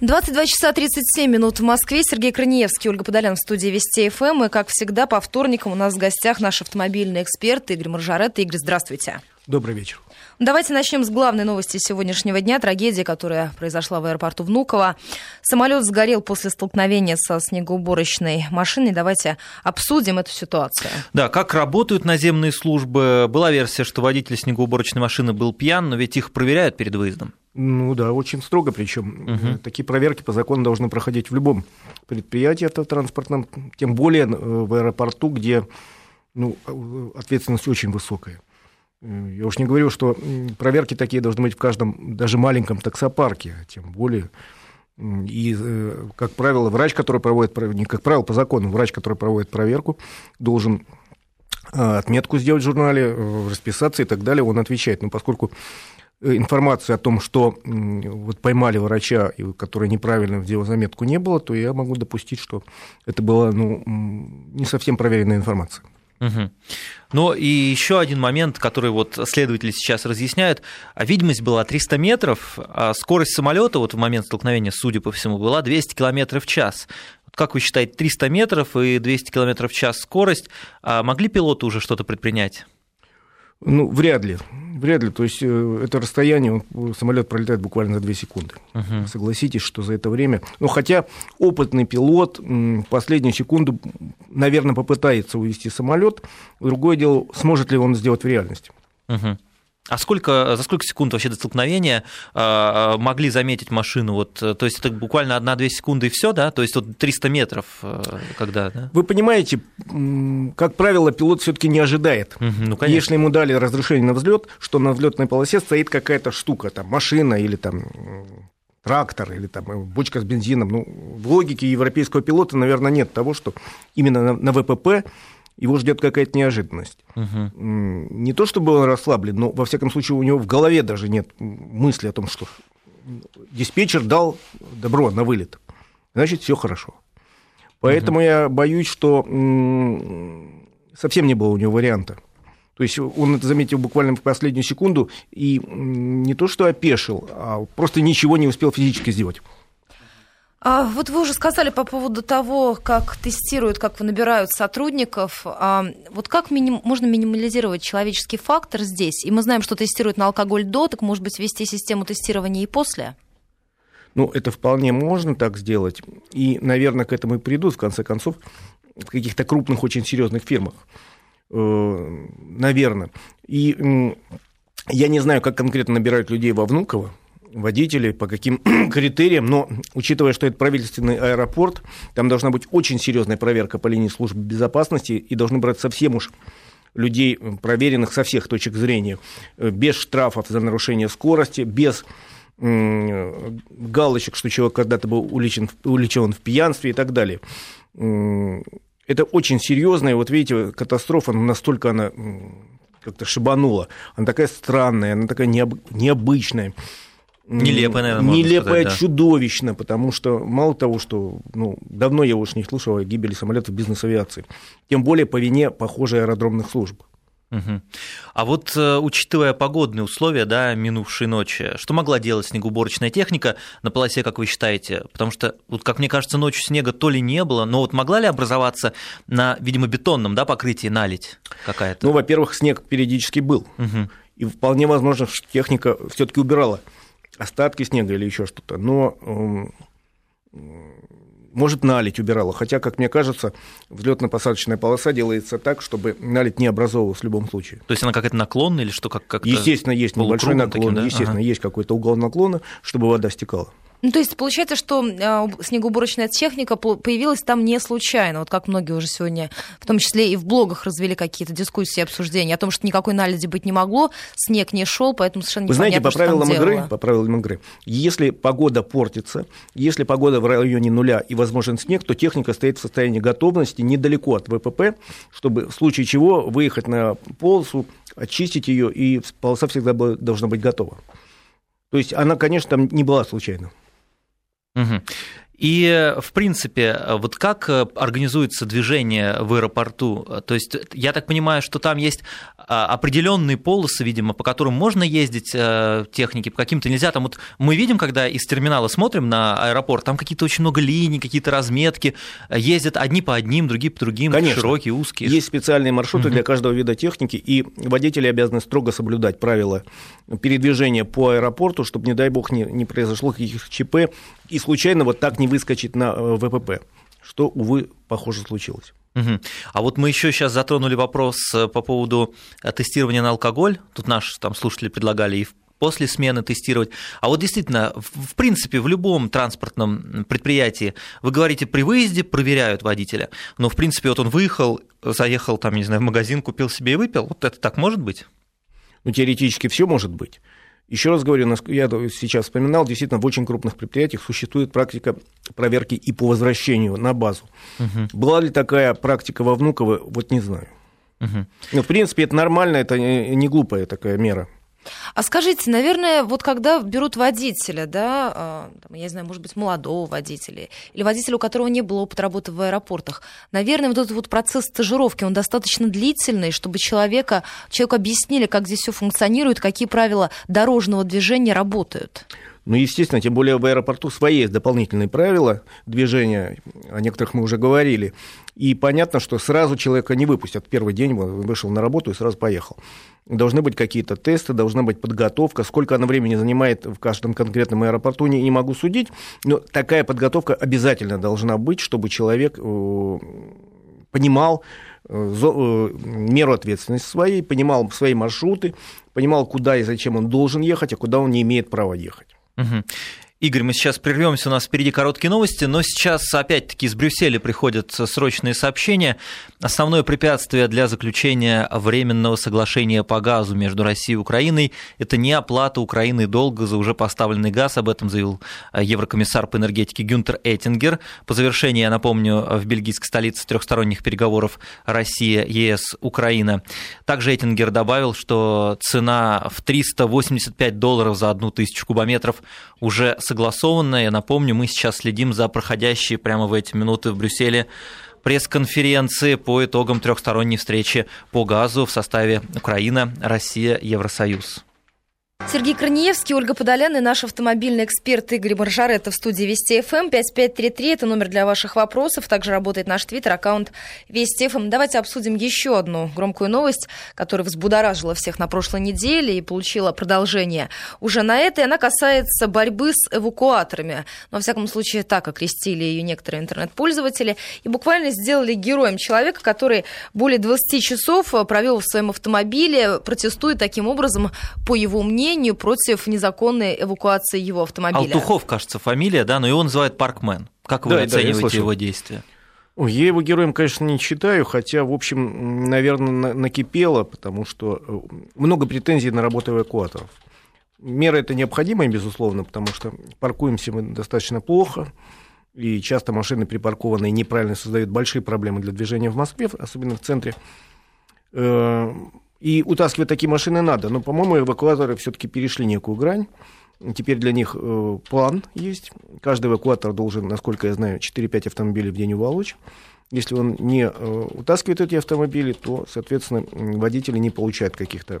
22 часа 37 минут в Москве. Сергей Краниевский, Ольга Подолян в студии Вести ФМ. И, как всегда, по вторникам у нас в гостях наш автомобильный эксперт Игорь Маржарет. Игорь, здравствуйте. Добрый вечер. Давайте начнем с главной новости сегодняшнего дня. Трагедия, которая произошла в аэропорту Внуково. Самолет сгорел после столкновения со снегоуборочной машиной. Давайте обсудим эту ситуацию. Да, как работают наземные службы. Была версия, что водитель снегоуборочной машины был пьян, но ведь их проверяют перед выездом. Ну да, очень строго причем. Угу. Такие проверки по закону должны проходить в любом предприятии автотранспортном, тем более э, в аэропорту, где ну, э, ответственность очень высокая. Я уж не говорю, что проверки такие должны быть в каждом, даже маленьком таксопарке, тем более. И, как правило, врач, который проводит, не как правило, по закону, врач, который проводит проверку, должен отметку сделать в журнале, расписаться и так далее, он отвечает. Но поскольку Э, информации о том, что вот поймали врача, который неправильно сделал заметку, не было, то я могу допустить, что это была ну, не совсем проверенная информация. Угу. Ну и еще один момент, который вот следователи сейчас разъясняют. А видимость была 300 метров, а скорость самолета вот в момент столкновения, судя по всему, была 200 км в час. Как вы считаете, 300 метров и 200 км в час скорость, а могли пилоты уже что-то предпринять? Ну, вряд ли. Вряд ли. То есть э, это расстояние, самолет пролетает буквально за 2 секунды. Uh-huh. Согласитесь, что за это время... Ну, хотя опытный пилот в последнюю секунду, наверное, попытается увести самолет. Другое дело, сможет ли он сделать в реальности. Uh-huh. А сколько, за сколько секунд вообще до столкновения э, могли заметить машину? Вот, то есть это буквально 1-2 секунды и все, да? То есть вот 300 метров, э, когда, да? Вы понимаете, как правило, пилот все-таки не ожидает. Ну, конечно. Если ему дали разрешение на взлет, что на взлетной полосе стоит какая-то штука, там машина или там трактор или там бочка с бензином. Ну, в логике европейского пилота, наверное, нет того, что именно на, на ВПП его ждет какая-то неожиданность. Угу. Не то чтобы он расслаблен, но, во всяком случае, у него в голове даже нет мысли о том, что диспетчер дал добро на вылет. Значит, все хорошо. Поэтому угу. я боюсь, что совсем не было у него варианта. То есть он это заметил буквально в последнюю секунду и не то что опешил, а просто ничего не успел физически сделать. А вот вы уже сказали по поводу того, как тестируют, как набирают сотрудников. А вот как миним, можно минимализировать человеческий фактор здесь? И мы знаем, что тестируют на алкоголь до, так может быть ввести систему тестирования и после? Ну, это вполне можно так сделать. И, наверное, к этому и придут, в конце концов, в каких-то крупных, очень серьезных фирмах. Э, наверное. И я не знаю, как конкретно набирают людей во Внуково, водителей, по каким критериям, но учитывая, что это правительственный аэропорт, там должна быть очень серьезная проверка по линии службы безопасности и должны брать совсем уж людей, проверенных со всех точек зрения, э, без штрафов за нарушение скорости, без галочек, что человек когда-то был уличен, уличен в пьянстве и так далее. Это очень серьезная, вот видите, катастрофа, настолько она как-то шибанула. Она такая странная, она такая необычная. Нелепое, наверное, Нелепое, сказать, да. чудовищно, потому что мало того, что ну, давно я уж не слышал о гибели самолетов бизнес-авиации, тем более по вине похожей аэродромных служб. Угу. А вот э, учитывая погодные условия, да, минувшей ночи, что могла делать снегоуборочная техника на полосе, как вы считаете? Потому что, вот, как мне кажется, ночью снега то ли не было, но вот могла ли образоваться на, видимо, бетонном да, покрытии налить какая-то? Ну, во-первых, снег периодически был. Угу. И вполне возможно, что техника все-таки убирала остатки снега или еще что-то, но эм, может налить убирала. Хотя, как мне кажется, взлетно-посадочная полоса делается так, чтобы налить не образовывалась в любом случае. То есть она какая-то наклонная или что? Как, как естественно, есть небольшой наклон, таким, да? естественно, ага. есть какой-то угол наклона, чтобы вода стекала. Ну, то есть получается, что э, снегоуборочная техника появилась там не случайно, вот как многие уже сегодня, в том числе и в блогах развели какие-то дискуссии, обсуждения о том, что никакой наледи быть не могло, снег не шел, поэтому совершенно Вы знаете, по правилам игры, по правилам игры, если погода портится, если погода в районе нуля и возможен снег, то техника стоит в состоянии готовности недалеко от ВПП, чтобы в случае чего выехать на полосу, очистить ее, и полоса всегда должна быть готова. То есть она, конечно, там не была случайно. Угу. И, в принципе, вот как организуется движение в аэропорту? То есть, я так понимаю, что там есть а, определенные полосы, видимо, по которым можно ездить э, техники, по каким-то нельзя. Там вот мы видим, когда из терминала смотрим на аэропорт, там какие-то очень много линий, какие-то разметки, ездят одни по одним, другие по другим, Конечно. широкие, узкие. Есть специальные маршруты угу. для каждого вида техники, и водители обязаны строго соблюдать правила передвижения по аэропорту, чтобы, не дай бог, не, не произошло каких-то ЧП, и случайно вот так не выскочить на э, ВПП, что, увы, похоже, случилось. Угу. А вот мы еще сейчас затронули вопрос э, по поводу э, тестирования на алкоголь. Тут наши там слушатели предлагали и после смены тестировать. А вот действительно, в принципе, в любом транспортном предприятии, вы говорите, при выезде проверяют водителя, но, в принципе, вот он выехал, заехал там, не знаю, в магазин, купил себе и выпил, вот это так может быть? Ну, теоретически все может быть. Еще раз говорю, я сейчас вспоминал, действительно, в очень крупных предприятиях существует практика проверки и по возвращению на базу. Угу. Была ли такая практика во Внуково, вот не знаю. Угу. Но, в принципе, это нормально, это не глупая такая мера. А скажите, наверное, вот когда берут водителя, да, а, я не знаю, может быть, молодого водителя, или водителя, у которого не было опыта работы в аэропортах, наверное, вот этот вот процесс стажировки, он достаточно длительный, чтобы человека, человеку объяснили, как здесь все функционирует, какие правила дорожного движения работают. Ну, естественно, тем более в аэропорту свои есть дополнительные правила движения, о некоторых мы уже говорили. И понятно, что сразу человека не выпустят. Первый день вышел на работу и сразу поехал. Должны быть какие-то тесты, должна быть подготовка. Сколько она времени занимает в каждом конкретном аэропорту, не, не могу судить. Но такая подготовка обязательно должна быть, чтобы человек э, понимал э, э, меру ответственности своей, понимал свои маршруты, понимал, куда и зачем он должен ехать, а куда он не имеет права ехать. Угу. Игорь, мы сейчас прервемся, у нас впереди короткие новости, но сейчас опять-таки из Брюсселя приходят срочные сообщения. Основное препятствие для заключения временного соглашения по газу между Россией и Украиной – это не оплата Украины долга за уже поставленный газ, об этом заявил э, еврокомиссар по энергетике Гюнтер Эттингер. По завершении, я напомню, в бельгийской столице трехсторонних переговоров Россия, ЕС, Украина. Также Эттингер добавил, что цена в 385 долларов за одну тысячу кубометров уже согласованная. Я напомню, мы сейчас следим за проходящей прямо в эти минуты в Брюсселе пресс-конференции по итогам трехсторонней встречи по газу в составе Украина, Россия, Евросоюз. Сергей Корнеевский, Ольга Подолян и наш автомобильный эксперт Игорь Маржаретта в студии Вести ФМ. 5533 – это номер для ваших вопросов. Также работает наш твиттер, аккаунт Вести ФМ. Давайте обсудим еще одну громкую новость, которая взбудоражила всех на прошлой неделе и получила продолжение уже на этой. Она касается борьбы с эвакуаторами. Но, ну, во всяком случае, так окрестили ее некоторые интернет-пользователи. И буквально сделали героем человека, который более 20 часов провел в своем автомобиле, протестуя таким образом, по его мнению, мнению, против незаконной эвакуации его автомобиля. Алтухов, кажется, фамилия, да, но его называют Паркмен. Как вы да, оцениваете да, его действия? Я его героем, конечно, не считаю, хотя, в общем, наверное, накипело, потому что э, много претензий на работу эвакуаторов. Мера это необходимая, безусловно, потому что паркуемся мы достаточно плохо, и часто машины припаркованные неправильно создают большие проблемы для движения в Москве, особенно в центре. И утаскивать такие машины надо. Но, по-моему, эвакуаторы все-таки перешли некую грань. Теперь для них э, план есть. Каждый эвакуатор должен, насколько я знаю, 4-5 автомобилей в день уволочь. Если он не э, утаскивает эти автомобили, то, соответственно, водители не получают каких-то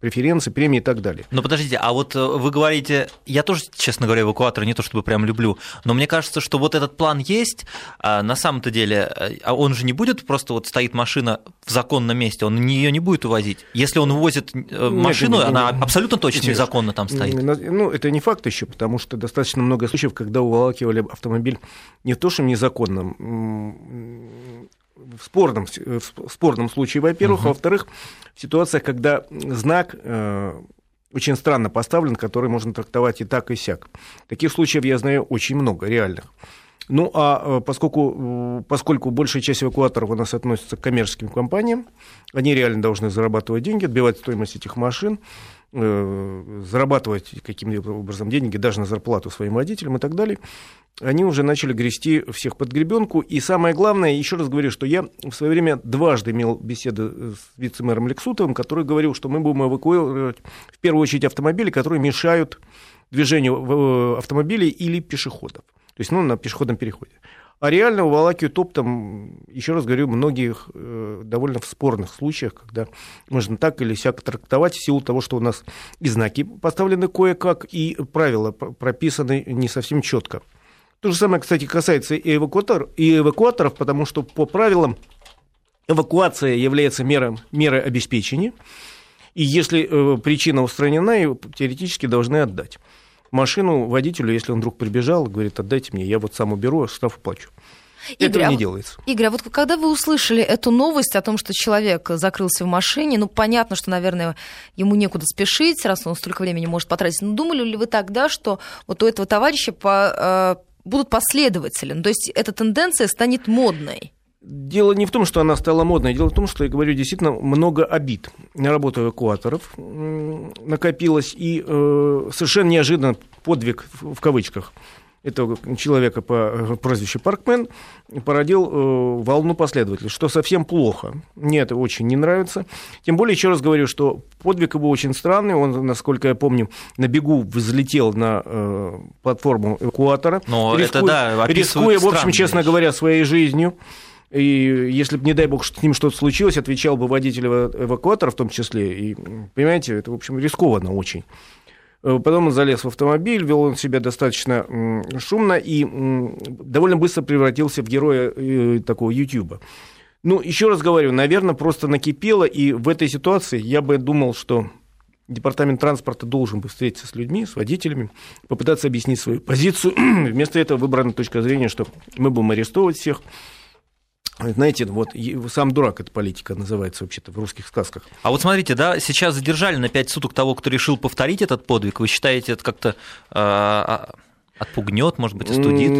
преференций, премий и так далее. Но подождите, а вот э, вы говорите, я тоже, честно говоря, эвакуатор не то чтобы прям люблю, но мне кажется, что вот этот план есть, а на самом-то деле, э, а он же не будет просто вот стоит машина в законном месте, он ее не будет увозить. Если он увозит машину, Нет, она абсолютно точно незаконно там стоит. Ну, это не факт еще, потому что достаточно много случаев, когда уволакивали автомобиль не то, что незаконным, в спорном, в спорном случае, во-первых. Uh-huh. Во-вторых, в ситуациях, когда знак э, очень странно поставлен, который можно трактовать и так, и сяк. Таких случаев я знаю очень много, реальных. Ну, а э, поскольку, поскольку большая часть эвакуаторов у нас относится к коммерческим компаниям, они реально должны зарабатывать деньги, отбивать стоимость этих машин, Э, зарабатывать каким-либо образом деньги даже на зарплату своим водителям и так далее, они уже начали грести всех под гребенку. И самое главное, еще раз говорю, что я в свое время дважды имел беседы с вице-мэром Лексутовым, который говорил, что мы будем эвакуировать в первую очередь автомобили, которые мешают движению э, автомобилей или пешеходов. То есть, ну, на пешеходном переходе. А реально уволакивают оптом, еще раз говорю, многих э, довольно в спорных случаях, когда можно так или сяк трактовать в силу того, что у нас и знаки поставлены кое-как, и правила прописаны не совсем четко. То же самое, кстати, касается и, эвакуатор, и эвакуаторов, потому что по правилам эвакуация является мерой, мерой обеспечения, и если э, причина устранена, ее теоретически должны отдать машину водителю, если он вдруг прибежал, говорит, отдайте мне, я вот сам уберу, а штраф уплачу. Игорь, Этого не делается. Игорь, а вот когда вы услышали эту новость о том, что человек закрылся в машине, ну, понятно, что, наверное, ему некуда спешить, раз он столько времени может потратить, но думали ли вы тогда, что вот у этого товарища по, э, будут последователи? Ну, то есть эта тенденция станет модной? Дело не в том, что она стала модной, дело в том, что, я говорю, действительно много обид на работу эвакуаторов накопилось, и э, совершенно неожиданно подвиг, в кавычках, этого человека по э, прозвищу Паркмен породил э, волну последователей, что совсем плохо. Мне это очень не нравится. Тем более, еще раз говорю, что подвиг его очень странный. Он, насколько я помню, на бегу взлетел на э, платформу эвакуатора. Но рискуя, это, да, рискуя в общем, честно говоря, своей жизнью. И если бы, не дай бог, с ним что-то случилось, отвечал бы водитель эвакуатора в том числе. И, понимаете, это, в общем, рискованно очень. Э, потом он залез в автомобиль, вел он себя достаточно шумно и довольно быстро превратился в героя э, такого Ютуба. Ну, еще раз говорю, наверное, просто накипело, и в этой ситуации я бы думал, что департамент транспорта должен бы встретиться с людьми, с водителями, попытаться объяснить свою позицию. Вместо этого выбрана точка зрения, что мы будем арестовывать всех, знаете, вот сам дурак эта политика называется вообще-то в русских сказках. А вот смотрите, да, сейчас задержали на 5 суток того, кто решил повторить этот подвиг. Вы считаете, это как-то э, отпугнет, может быть, остудит?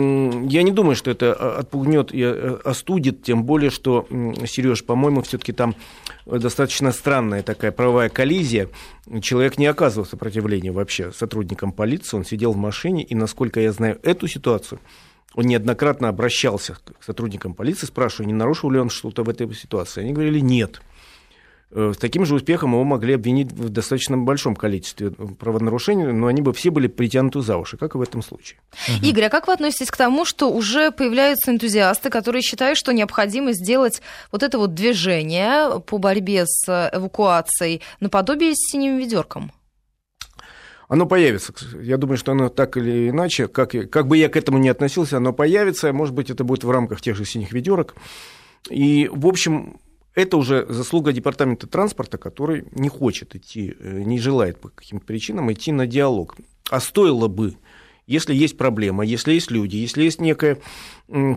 Я не думаю, что это отпугнет и э, остудит, тем более, что, Сереж, по-моему, все-таки там достаточно странная такая правовая коллизия. Человек не оказывал сопротивления вообще сотрудникам полиции, он сидел в машине, и, насколько я знаю эту ситуацию, он неоднократно обращался к сотрудникам полиции, спрашивая, не нарушил ли он что-то в этой ситуации. Они говорили нет. Э, с таким же успехом его могли обвинить в достаточно большом количестве правонарушений, но они бы все были притянуты за уши, как и в этом случае. Угу. Игорь, а как вы относитесь к тому, что уже появляются энтузиасты, которые считают, что необходимо сделать вот это вот движение по борьбе с эвакуацией наподобие с синим ведерком? Оно появится. Я думаю, что оно так или иначе, как, как бы я к этому не относился, оно появится. Может быть, это будет в рамках тех же синих ведерок. И, в общем, это уже заслуга департамента транспорта, который не хочет идти, э, не желает по каким-то причинам идти на диалог. А стоило бы, если есть проблема, если есть люди, если есть некое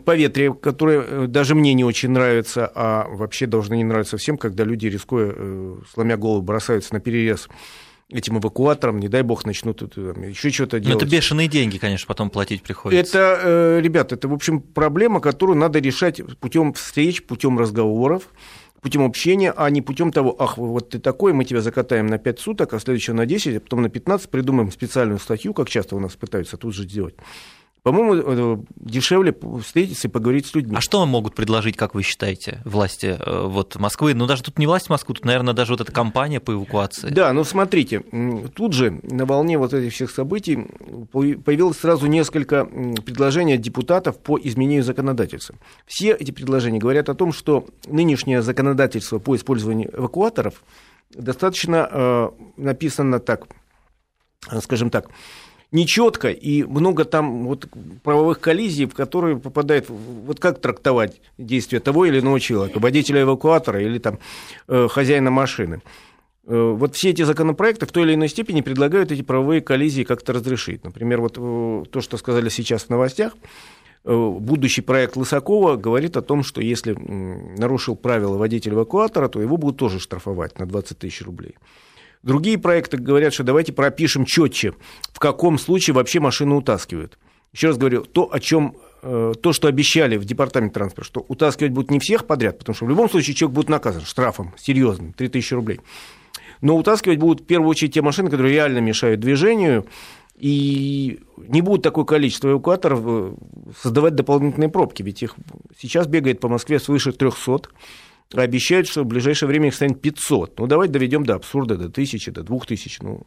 поветрие, которое э, даже мне не очень нравится, а вообще должно не нравиться всем, когда люди, рискуя, э, сломя голову, бросаются на перерез этим эвакуаторам, не дай бог, начнут еще что-то делать. Но это бешеные деньги, конечно, потом платить приходится. Это, э, ребята, это, в общем, проблема, которую надо решать путем встреч, путем разговоров, путем общения, а не путем того, ах, вот ты такой, мы тебя закатаем на 5 суток, а следующего на 10, а потом на 15, придумаем специальную статью, как часто у нас пытаются тут же сделать. По-моему, э, дешевле встретиться и поговорить с людьми. А что могут предложить, как вы считаете, власти э, вот, Москвы? Ну, даже тут не власть Москвы, тут, наверное, даже вот эта кампания по эвакуации. Да, ну, смотрите, тут же на волне вот этих всех событий появилось сразу несколько предложений от депутатов по изменению законодательства. Все эти предложения говорят о том, что нынешнее законодательство по использованию эвакуаторов достаточно э, написано так, скажем так, нечетко, и много там вот правовых коллизий, в которые попадает, вот как трактовать действия того или иного человека, водителя эвакуатора или там э, хозяина машины. Э, вот все эти законопроекты в той или иной степени предлагают эти правовые коллизии как-то разрешить. Например, вот э, то, что сказали сейчас в новостях, будущий проект Лысакова говорит о том, что если нарушил правила водитель эвакуатора, то его будут тоже штрафовать на 20 тысяч рублей. Другие проекты говорят, что давайте пропишем четче, в каком случае вообще машину утаскивают. Еще раз говорю, то, о чем э, то, что обещали в департаменте транспорта, что утаскивать будут не всех подряд, потому что в любом случае человек будет наказан штрафом серьезным, 3000 рублей. Но утаскивать будут в первую очередь те машины, которые реально мешают движению, и не будет такое количество эвакуаторов э, создавать дополнительные пробки, ведь их сейчас бегает по Москве свыше 300 обещают, что в ближайшее время их станет 500. Ну, давайте доведем до абсурда, до 1000, до 2000. Ну,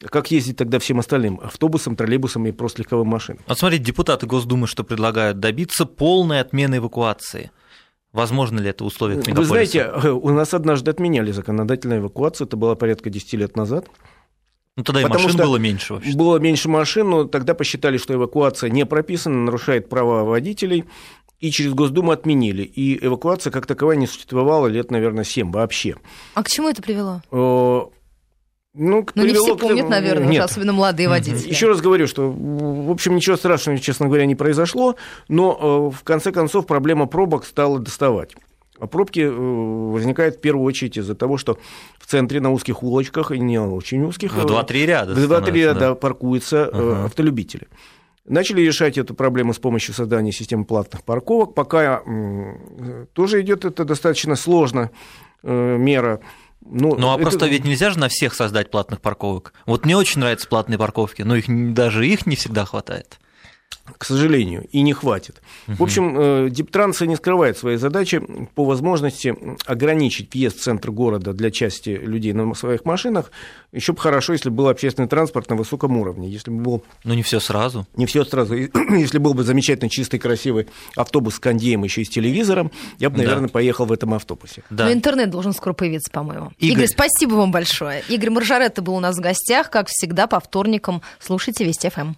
как ездить тогда всем остальным? Автобусом, троллейбусом и просто легковым машинам. Вот смотрите, депутаты Госдумы что предлагают? Добиться полной отмены эвакуации. Возможно ли это в условиях мегаполиса? Вы знаете, у нас однажды отменяли законодательную эвакуацию, это было порядка 10 лет назад. Ну, тогда и Потому машин было меньше вообще. Было меньше машин, но тогда посчитали, что эвакуация не прописана, нарушает права водителей, и через Госдуму отменили. И эвакуация как таковая не существовала лет, наверное, 7 вообще. А к чему это привело? Ну, ну не все помнят, наверное, Нет. особенно молодые водители. Еще раз говорю, что, в общем, ничего страшного, честно говоря, не произошло, но э, в конце концов проблема пробок стала доставать. А пробки э, возникают в первую очередь из-за того, что в центре на узких улочках, и не очень узких... В 2-3 ряда. В 2-3 ряда да. паркуются uh-huh. автолюбители. Начали решать эту проблему с помощью создания системы платных парковок. Пока тоже идет это достаточно сложно мера ну, ну а это... просто ведь нельзя же на всех создать платных парковок. Вот мне очень нравятся платные парковки, но их даже их не всегда хватает к сожалению, и не хватит. Угу. В общем, э, Диптранс не скрывает своей задачи по возможности ограничить въезд в центр города для части людей на своих машинах. Еще бы хорошо, если был общественный транспорт на высоком уровне. Если бы был... Но не все сразу. Не все сразу. Если был бы замечательный, чистый, красивый автобус с кондеем еще и с телевизором, я бы, наверное, да. поехал в этом автобусе. Да. Но интернет должен скоро появиться, по-моему. Игорь. Игорь, спасибо вам большое. Игорь Маржаретта был у нас в гостях, как всегда, по вторникам. Слушайте Вести ФМ.